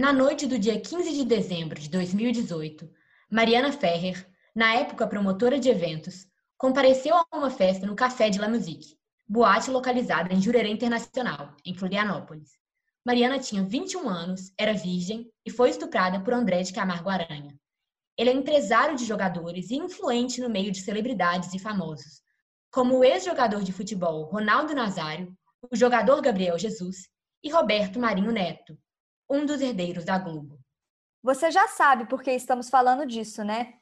Na noite do dia 15 de dezembro de 2018, Mariana Ferrer, na época promotora de eventos, compareceu a uma festa no Café de La Musique, boate localizada em Jurerê Internacional, em Florianópolis. Mariana tinha 21 anos, era virgem e foi estuprada por André de Camargo Aranha. Ele é empresário de jogadores e influente no meio de celebridades e famosos, como o ex-jogador de futebol Ronaldo Nazário, o jogador Gabriel Jesus e Roberto Marinho Neto, um dos herdeiros da Globo. Você já sabe por que estamos falando disso, né?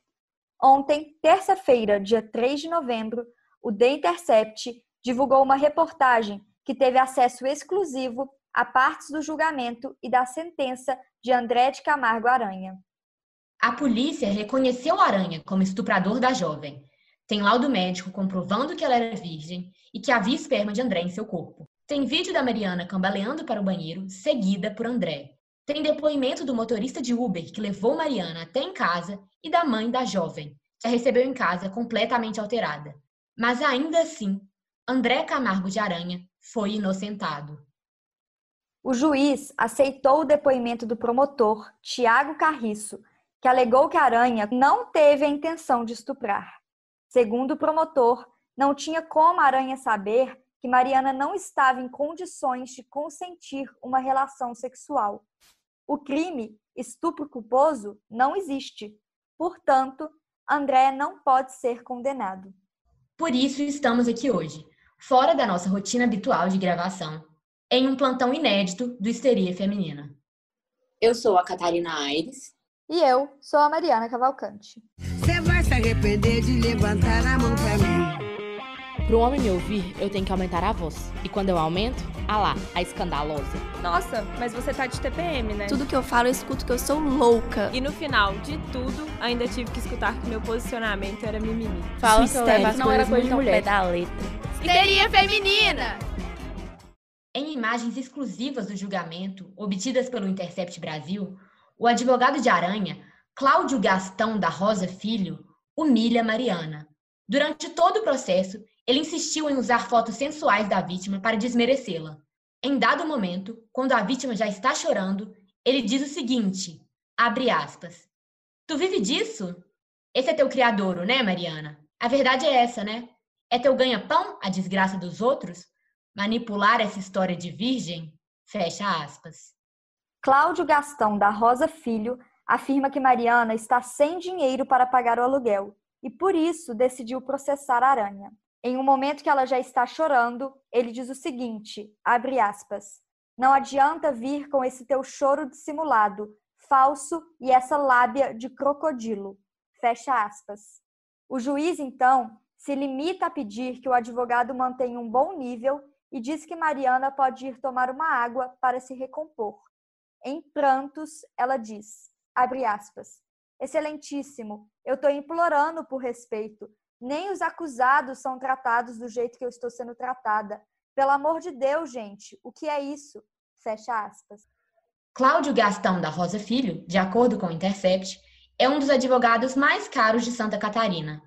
Ontem, terça-feira, dia 3 de novembro, o The Intercept divulgou uma reportagem que teve acesso exclusivo a partes do julgamento e da sentença de André de Camargo Aranha. A polícia reconheceu Aranha como estuprador da jovem. Tem laudo médico comprovando que ela era virgem e que havia esperma de André em seu corpo. Tem vídeo da Mariana cambaleando para o banheiro, seguida por André. Tem depoimento do motorista de Uber que levou Mariana até em casa e da mãe da jovem, que a recebeu em casa completamente alterada. Mas ainda assim, André Camargo de Aranha foi inocentado. O juiz aceitou o depoimento do promotor, Tiago Carriço, que alegou que Aranha não teve a intenção de estuprar. Segundo o promotor, não tinha como Aranha saber que Mariana não estava em condições de consentir uma relação sexual o crime estupro culposo não existe. Portanto, André não pode ser condenado. Por isso estamos aqui hoje, fora da nossa rotina habitual de gravação, em um plantão inédito do Histeria Feminina. Eu sou a Catarina Aires. E eu sou a Mariana Cavalcante. Você vai se arrepender de levantar a mão pra mim. Para um homem me ouvir, eu tenho que aumentar a voz. E quando eu aumento, ah lá, a escandalosa. Nossa, mas você tá de TPM, né? Tudo que eu falo, eu escuto que eu sou louca. E no final de tudo, ainda tive que escutar que meu posicionamento era mimimi. Fala que eu levo não era coisa de mulher. da letra. Histeria feminina! Em imagens exclusivas do julgamento, obtidas pelo Intercept Brasil, o advogado de Aranha, Cláudio Gastão da Rosa Filho, humilha Mariana. Durante todo o processo, ele insistiu em usar fotos sensuais da vítima para desmerecê-la. Em dado momento, quando a vítima já está chorando, ele diz o seguinte: abre aspas. Tu vive disso? Esse é teu criadouro, né, Mariana? A verdade é essa, né? É teu ganha-pão a desgraça dos outros? Manipular essa história de virgem? Fecha aspas. Cláudio Gastão da Rosa Filho afirma que Mariana está sem dinheiro para pagar o aluguel e por isso decidiu processar Aranha. Em um momento que ela já está chorando, ele diz o seguinte, abre aspas, não adianta vir com esse teu choro dissimulado, falso e essa lábia de crocodilo. Fecha aspas. O juiz, então, se limita a pedir que o advogado mantenha um bom nível e diz que Mariana pode ir tomar uma água para se recompor. Em prantos, ela diz, abre aspas, Excelentíssimo, eu estou implorando por respeito. Nem os acusados são tratados do jeito que eu estou sendo tratada. Pelo amor de Deus, gente, o que é isso? Fecha aspas. Cláudio Gastão da Rosa Filho, de acordo com o Intercept, é um dos advogados mais caros de Santa Catarina.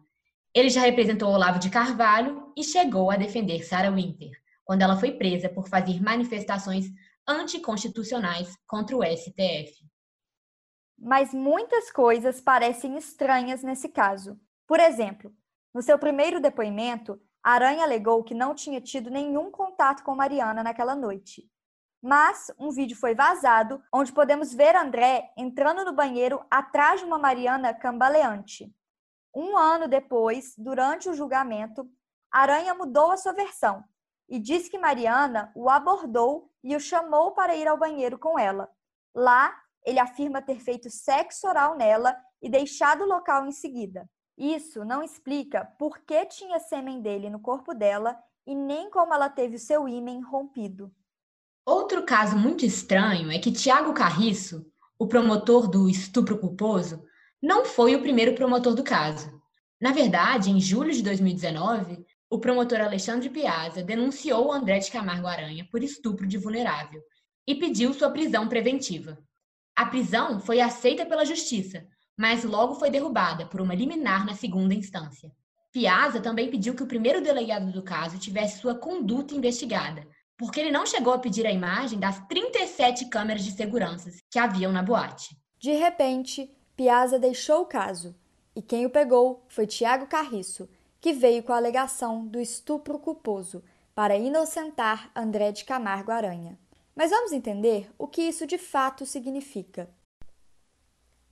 Ele já representou Olavo de Carvalho e chegou a defender Sarah Winter, quando ela foi presa por fazer manifestações anticonstitucionais contra o STF. Mas muitas coisas parecem estranhas nesse caso. Por exemplo, no seu primeiro depoimento, Aranha alegou que não tinha tido nenhum contato com Mariana naquela noite. Mas um vídeo foi vazado onde podemos ver André entrando no banheiro atrás de uma Mariana cambaleante. Um ano depois, durante o julgamento, Aranha mudou a sua versão e disse que Mariana o abordou e o chamou para ir ao banheiro com ela. Lá, ele afirma ter feito sexo oral nela e deixado o local em seguida. Isso não explica por que tinha sêmen dele no corpo dela e nem como ela teve o seu ímã rompido. Outro caso muito estranho é que Tiago Carriço, o promotor do estupro culposo, não foi o primeiro promotor do caso. Na verdade, em julho de 2019, o promotor Alexandre Piazza denunciou André de Camargo Aranha por estupro de vulnerável e pediu sua prisão preventiva. A prisão foi aceita pela justiça, mas logo foi derrubada por uma liminar na segunda instância. Piazza também pediu que o primeiro delegado do caso tivesse sua conduta investigada, porque ele não chegou a pedir a imagem das 37 câmeras de segurança que haviam na boate. De repente, Piazza deixou o caso, e quem o pegou foi Tiago Carriço, que veio com a alegação do estupro culposo para inocentar André de Camargo Aranha. Mas vamos entender o que isso de fato significa.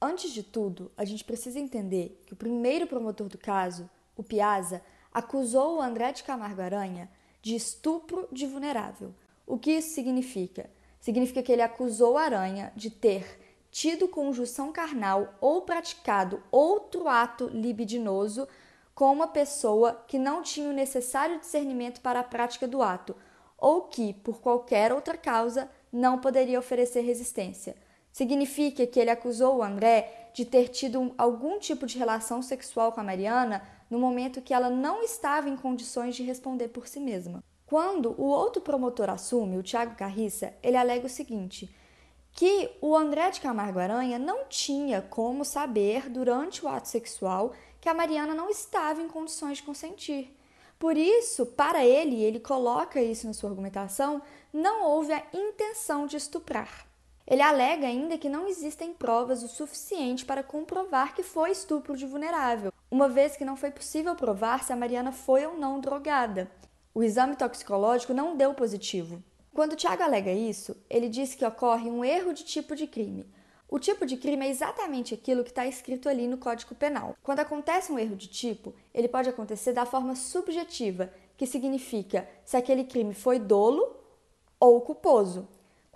Antes de tudo, a gente precisa entender que o primeiro promotor do caso, o Piazza, acusou o André de Camargo Aranha de estupro de vulnerável. O que isso significa? Significa que ele acusou Aranha de ter tido conjunção carnal ou praticado outro ato libidinoso com uma pessoa que não tinha o necessário discernimento para a prática do ato, ou que, por qualquer outra causa, não poderia oferecer resistência. Significa que ele acusou o André de ter tido algum tipo de relação sexual com a Mariana no momento que ela não estava em condições de responder por si mesma. Quando o outro promotor assume, o Tiago Carriça, ele alega o seguinte: que o André de Camargo Aranha não tinha como saber durante o ato sexual que a Mariana não estava em condições de consentir. Por isso, para ele, ele coloca isso na sua argumentação, não houve a intenção de estuprar. Ele alega ainda que não existem provas o suficiente para comprovar que foi estupro de vulnerável, uma vez que não foi possível provar se a Mariana foi ou não drogada. O exame toxicológico não deu positivo. Quando Tiago alega isso, ele diz que ocorre um erro de tipo de crime. O tipo de crime é exatamente aquilo que está escrito ali no Código Penal. Quando acontece um erro de tipo, ele pode acontecer da forma subjetiva, que significa se aquele crime foi dolo ou culposo.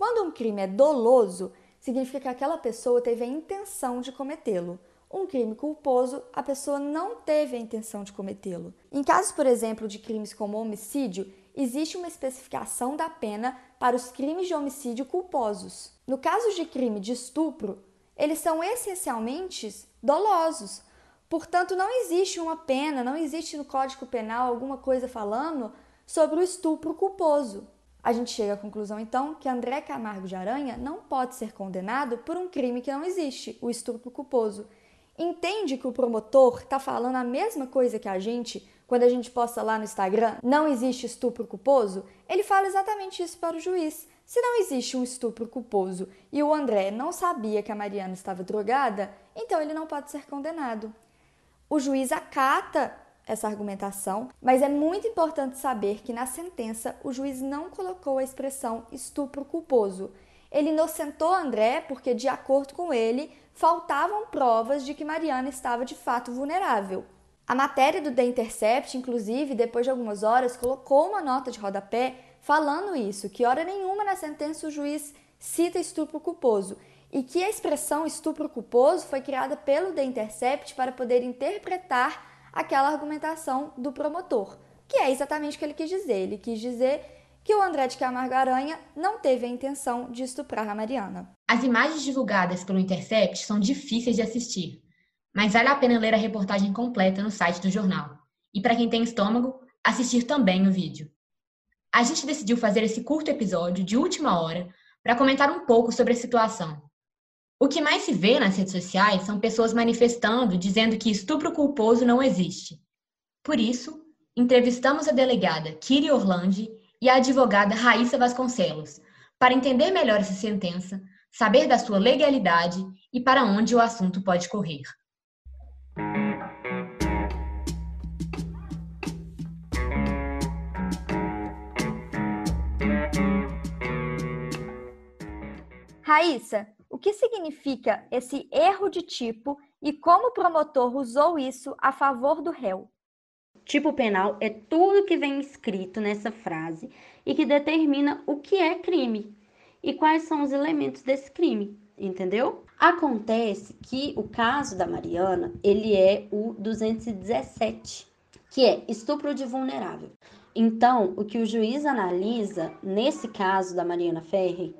Quando um crime é doloso, significa que aquela pessoa teve a intenção de cometê-lo. Um crime culposo, a pessoa não teve a intenção de cometê-lo. Em casos, por exemplo, de crimes como homicídio, existe uma especificação da pena para os crimes de homicídio culposos. No caso de crime de estupro, eles são essencialmente dolosos. Portanto, não existe uma pena, não existe no Código Penal alguma coisa falando sobre o estupro culposo. A gente chega à conclusão, então, que André Camargo de Aranha não pode ser condenado por um crime que não existe, o estupro culposo. Entende que o promotor está falando a mesma coisa que a gente quando a gente posta lá no Instagram, não existe estupro culposo? Ele fala exatamente isso para o juiz. Se não existe um estupro culposo e o André não sabia que a Mariana estava drogada, então ele não pode ser condenado. O juiz acata essa argumentação, mas é muito importante saber que na sentença o juiz não colocou a expressão estupro culposo. Ele inocentou André porque, de acordo com ele, faltavam provas de que Mariana estava de fato vulnerável. A matéria do The Intercept, inclusive, depois de algumas horas, colocou uma nota de rodapé falando isso, que hora nenhuma na sentença o juiz cita estupro culposo e que a expressão estupro culposo foi criada pelo The Intercept para poder interpretar aquela argumentação do promotor, que é exatamente o que ele quis dizer. Ele quis dizer que o André de Camargo Aranha não teve a intenção de estuprar a Mariana. As imagens divulgadas pelo Intercept são difíceis de assistir, mas vale a pena ler a reportagem completa no site do jornal. E para quem tem estômago, assistir também o vídeo. A gente decidiu fazer esse curto episódio de última hora para comentar um pouco sobre a situação o que mais se vê nas redes sociais são pessoas manifestando, dizendo que estupro culposo não existe. Por isso, entrevistamos a delegada Kiri Orlandi e a advogada Raíssa Vasconcelos para entender melhor essa sentença, saber da sua legalidade e para onde o assunto pode correr. Raíssa, o que significa esse erro de tipo e como o promotor usou isso a favor do réu? Tipo penal é tudo que vem escrito nessa frase e que determina o que é crime e quais são os elementos desse crime, entendeu? Acontece que o caso da Mariana, ele é o 217, que é estupro de vulnerável. Então, o que o juiz analisa nesse caso da Mariana Ferri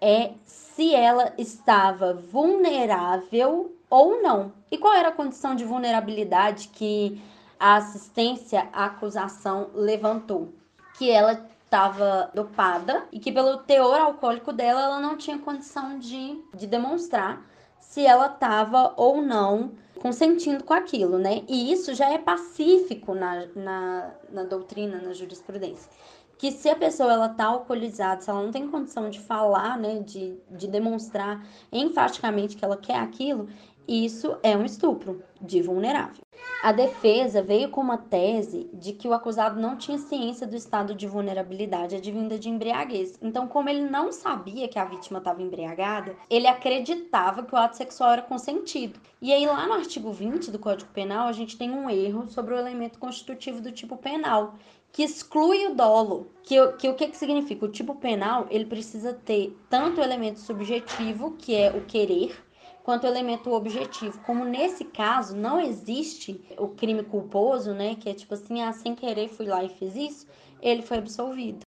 é se ela estava vulnerável ou não. E qual era a condição de vulnerabilidade que a assistência à acusação levantou? Que ela estava dopada e que pelo teor alcoólico dela ela não tinha condição de, de demonstrar se ela estava ou não consentindo com aquilo, né? E isso já é pacífico na, na, na doutrina, na jurisprudência que se a pessoa ela tá alcoolizada, se ela não tem condição de falar, né, de, de demonstrar enfaticamente que ela quer aquilo, isso é um estupro de vulnerável. A defesa veio com uma tese de que o acusado não tinha ciência do estado de vulnerabilidade advinda de embriaguez. Então, como ele não sabia que a vítima estava embriagada, ele acreditava que o ato sexual era consentido. E aí, lá no artigo 20 do Código Penal, a gente tem um erro sobre o elemento constitutivo do tipo penal, que exclui o dolo. Que, que o que, que significa? O tipo penal, ele precisa ter tanto o elemento subjetivo, que é o querer, quanto o elemento objetivo. Como nesse caso não existe o crime culposo, né, que é tipo assim, ah, sem querer fui lá e fiz isso, ele foi absolvido.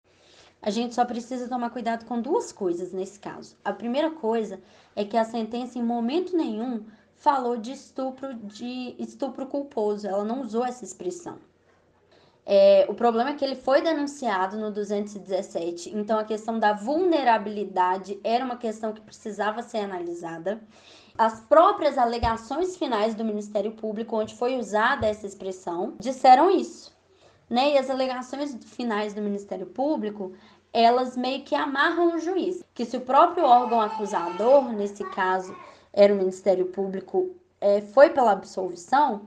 A gente só precisa tomar cuidado com duas coisas nesse caso. A primeira coisa é que a sentença em momento nenhum falou de estupro de estupro culposo, ela não usou essa expressão. É, o problema é que ele foi denunciado no 217, então a questão da vulnerabilidade era uma questão que precisava ser analisada. As próprias alegações finais do Ministério Público, onde foi usada essa expressão, disseram isso. Né? E as alegações finais do Ministério Público, elas meio que amarram o juiz. Que se o próprio órgão acusador, nesse caso era o Ministério Público, é, foi pela absolvição,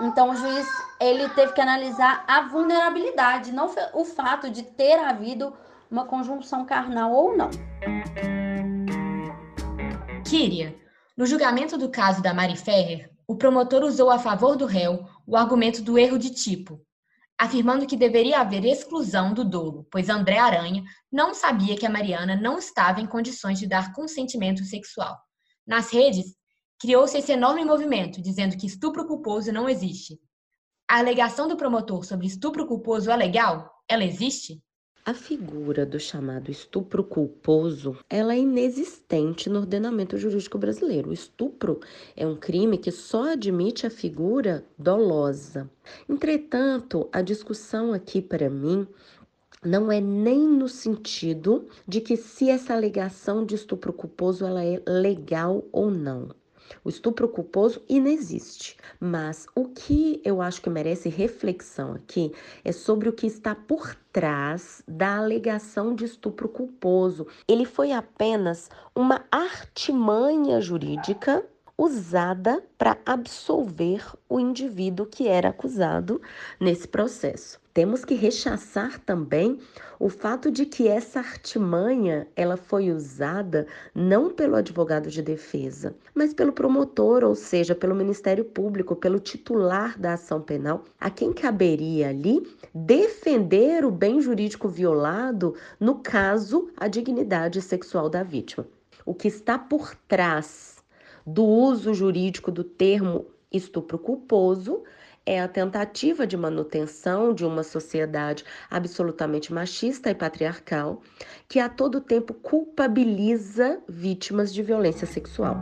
então o juiz ele teve que analisar a vulnerabilidade, não o fato de ter havido uma conjunção carnal ou não. Kíria, no julgamento do caso da Mari Ferrer, o promotor usou a favor do réu o argumento do erro de tipo, afirmando que deveria haver exclusão do dolo, pois André Aranha não sabia que a Mariana não estava em condições de dar consentimento sexual. Nas redes, criou-se esse enorme movimento, dizendo que estupro culposo não existe. A alegação do promotor sobre estupro culposo é legal? Ela existe? A figura do chamado estupro culposo, ela é inexistente no ordenamento jurídico brasileiro. O estupro é um crime que só admite a figura dolosa. Entretanto, a discussão aqui para mim não é nem no sentido de que se essa alegação de estupro culposo ela é legal ou não. O estupro culposo inexiste. Mas o que eu acho que merece reflexão aqui é sobre o que está por trás da alegação de estupro culposo. Ele foi apenas uma artimanha jurídica usada para absolver o indivíduo que era acusado nesse processo. Temos que rechaçar também o fato de que essa artimanha ela foi usada não pelo advogado de defesa, mas pelo promotor, ou seja, pelo Ministério Público, pelo titular da ação penal, a quem caberia ali defender o bem jurídico violado, no caso, a dignidade sexual da vítima. O que está por trás do uso jurídico do termo estupro culposo é a tentativa de manutenção de uma sociedade absolutamente machista e patriarcal, que a todo tempo culpabiliza vítimas de violência sexual.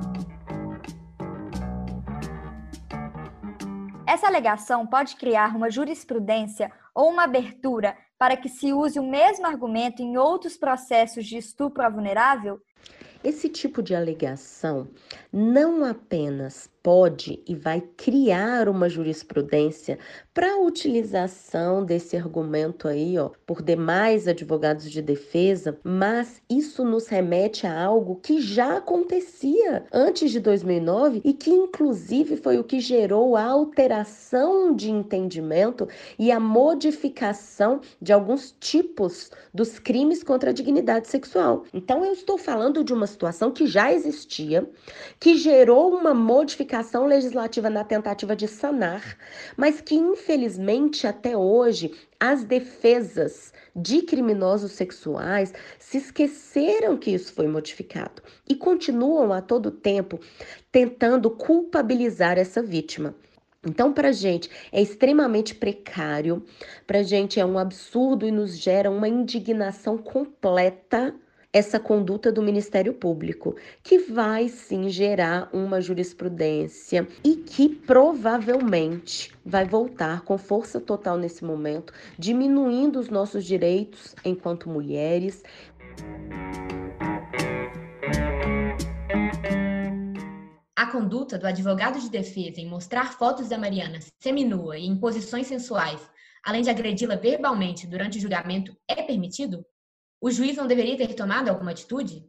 Essa alegação pode criar uma jurisprudência ou uma abertura para que se use o mesmo argumento em outros processos de estupro a vulnerável? Esse tipo de alegação não apenas pode e vai criar uma jurisprudência para a utilização desse argumento aí, ó, por demais advogados de defesa, mas isso nos remete a algo que já acontecia antes de 2009 e que inclusive foi o que gerou a alteração de entendimento e a modificação de alguns tipos dos crimes contra a dignidade sexual. Então eu estou falando de uma situação que já existia, que gerou uma modificação legislativa na tentativa de sanar, mas que infelizmente até hoje as defesas de criminosos sexuais se esqueceram que isso foi modificado e continuam a todo tempo tentando culpabilizar essa vítima. Então, para gente é extremamente precário, para gente é um absurdo e nos gera uma indignação completa essa conduta do Ministério Público, que vai sim gerar uma jurisprudência e que provavelmente vai voltar com força total nesse momento, diminuindo os nossos direitos enquanto mulheres. A conduta do advogado de defesa em mostrar fotos da Mariana seminua e em posições sensuais além de agredi-la verbalmente durante o julgamento, é permitido? O juiz não deveria ter tomado alguma atitude?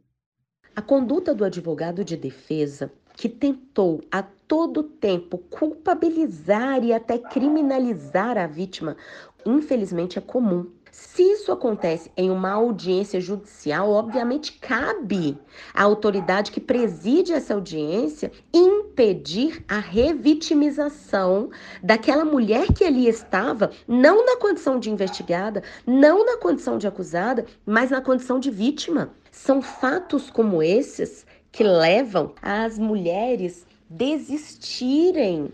A conduta do advogado de defesa, que tentou a todo tempo culpabilizar e até criminalizar a vítima, infelizmente é comum. Se isso acontece em uma audiência judicial, obviamente cabe à autoridade que preside essa audiência impedir a revitimização daquela mulher que ali estava, não na condição de investigada, não na condição de acusada, mas na condição de vítima. São fatos como esses que levam as mulheres desistirem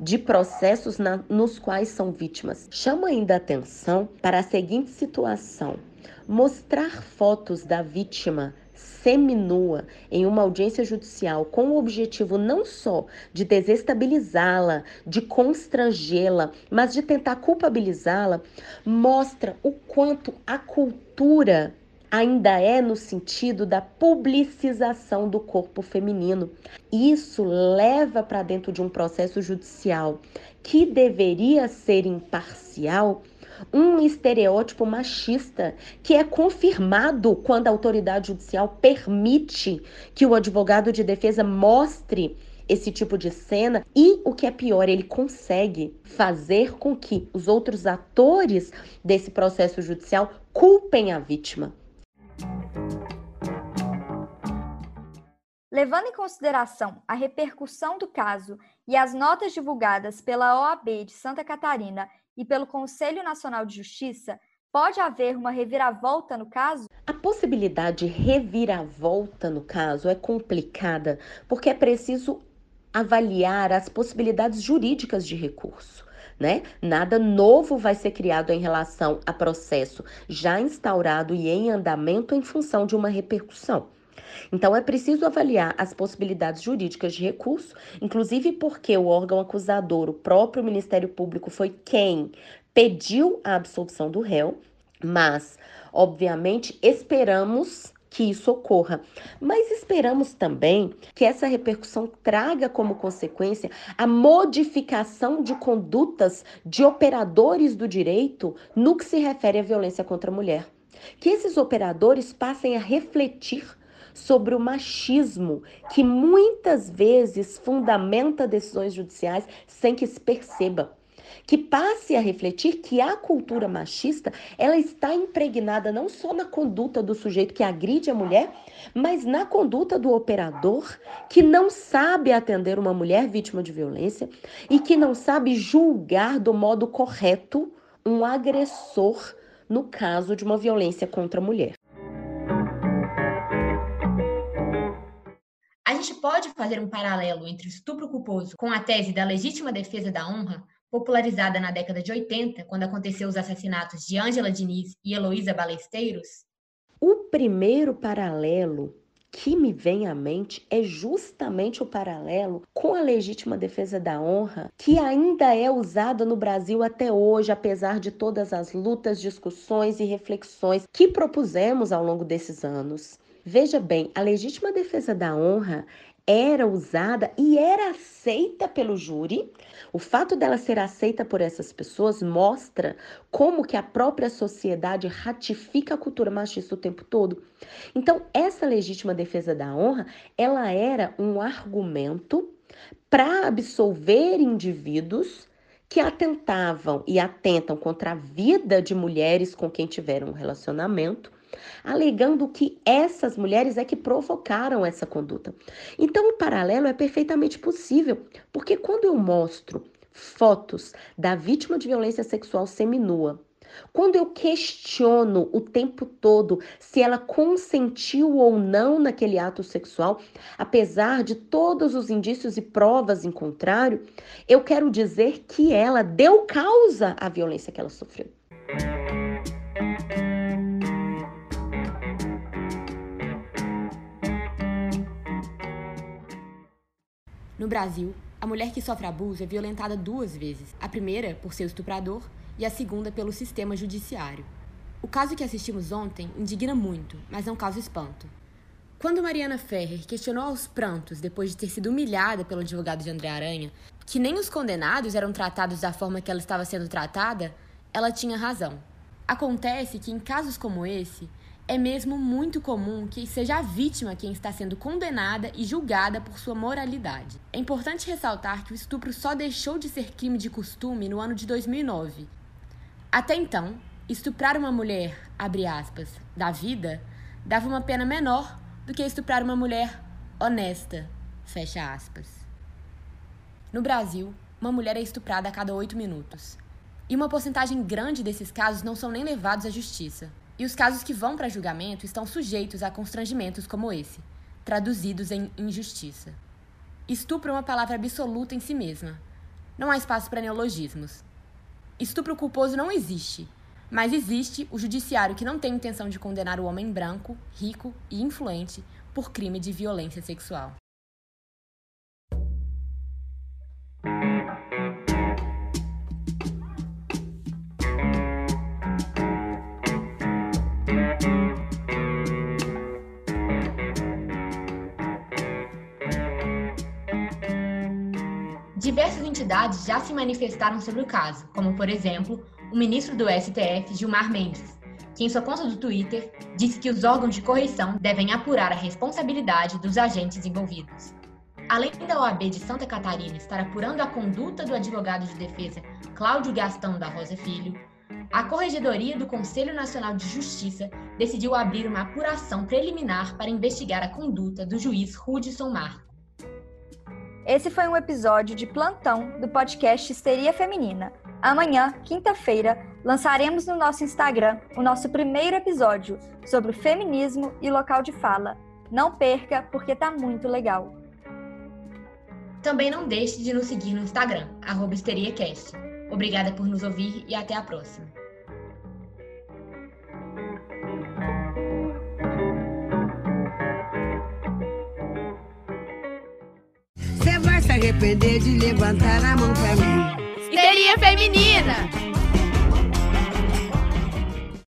de processos na, nos quais são vítimas. Chama ainda atenção para a seguinte situação: mostrar fotos da vítima seminua em uma audiência judicial com o objetivo não só de desestabilizá-la, de constrangê-la, mas de tentar culpabilizá-la, mostra o quanto a cultura ainda é no sentido da publicização do corpo feminino. Isso leva para dentro de um processo judicial que deveria ser imparcial um estereótipo machista que é confirmado quando a autoridade judicial permite que o advogado de defesa mostre esse tipo de cena e o que é pior, ele consegue fazer com que os outros atores desse processo judicial culpem a vítima. Levando em consideração a repercussão do caso e as notas divulgadas pela OAB de Santa Catarina e pelo Conselho Nacional de Justiça, pode haver uma reviravolta no caso? A possibilidade de reviravolta no caso é complicada porque é preciso avaliar as possibilidades jurídicas de recurso né? Nada novo vai ser criado em relação a processo já instaurado e em andamento em função de uma repercussão. Então, é preciso avaliar as possibilidades jurídicas de recurso, inclusive porque o órgão acusador, o próprio Ministério Público, foi quem pediu a absolução do réu, mas, obviamente, esperamos que isso ocorra. Mas esperamos também que essa repercussão traga como consequência a modificação de condutas de operadores do direito no que se refere à violência contra a mulher. Que esses operadores passem a refletir sobre o machismo que muitas vezes fundamenta decisões judiciais sem que se perceba que passe a refletir que a cultura machista, ela está impregnada não só na conduta do sujeito que agride a mulher, mas na conduta do operador que não sabe atender uma mulher vítima de violência e que não sabe julgar do modo correto um agressor no caso de uma violência contra a mulher. A gente pode fazer um paralelo entre o estupro culposo com a tese da legítima defesa da honra popularizada na década de 80, quando aconteceu os assassinatos de Ângela Diniz e Heloísa Balesteiros? O primeiro paralelo que me vem à mente é justamente o paralelo com a legítima defesa da honra, que ainda é usada no Brasil até hoje, apesar de todas as lutas, discussões e reflexões que propusemos ao longo desses anos. Veja bem, a legítima defesa da honra era usada e era aceita pelo júri. O fato dela ser aceita por essas pessoas mostra como que a própria sociedade ratifica a cultura machista o tempo todo. Então, essa legítima defesa da honra, ela era um argumento para absolver indivíduos que atentavam e atentam contra a vida de mulheres com quem tiveram um relacionamento alegando que essas mulheres é que provocaram essa conduta. Então, o paralelo é perfeitamente possível, porque quando eu mostro fotos da vítima de violência sexual seminua, quando eu questiono o tempo todo se ela consentiu ou não naquele ato sexual, apesar de todos os indícios e provas em contrário, eu quero dizer que ela deu causa à violência que ela sofreu. No Brasil, a mulher que sofre abuso é violentada duas vezes: a primeira por seu estuprador e a segunda pelo sistema judiciário. O caso que assistimos ontem indigna muito, mas não causa espanto. Quando Mariana Ferrer questionou aos prantos, depois de ter sido humilhada pelo advogado de André Aranha, que nem os condenados eram tratados da forma que ela estava sendo tratada, ela tinha razão. Acontece que em casos como esse, é mesmo muito comum que seja a vítima quem está sendo condenada e julgada por sua moralidade. É importante ressaltar que o estupro só deixou de ser crime de costume no ano de 2009. Até então, estuprar uma mulher, abre aspas, da vida, dava uma pena menor do que estuprar uma mulher honesta, fecha aspas. No Brasil, uma mulher é estuprada a cada oito minutos. E uma porcentagem grande desses casos não são nem levados à justiça. E os casos que vão para julgamento estão sujeitos a constrangimentos como esse, traduzidos em injustiça. Estupro é uma palavra absoluta em si mesma. Não há espaço para neologismos. Estupro culposo não existe, mas existe o judiciário que não tem intenção de condenar o homem branco, rico e influente por crime de violência sexual. Entidades já se manifestaram sobre o caso, como, por exemplo, o ministro do STF, Gilmar Mendes, que em sua conta do Twitter disse que os órgãos de correição devem apurar a responsabilidade dos agentes envolvidos. Além da OAB de Santa Catarina estar apurando a conduta do advogado de defesa Cláudio Gastão da Rosa Filho, a Corregedoria do Conselho Nacional de Justiça decidiu abrir uma apuração preliminar para investigar a conduta do juiz Rudson Marco. Esse foi um episódio de plantão do podcast Histeria Feminina. Amanhã, quinta-feira, lançaremos no nosso Instagram o nosso primeiro episódio sobre feminismo e local de fala. Não perca, porque tá muito legal. Também não deixe de nos seguir no Instagram, histeriacast. Obrigada por nos ouvir e até a próxima. Arrepender de levantar a mão pra mim. Histeria Feminina!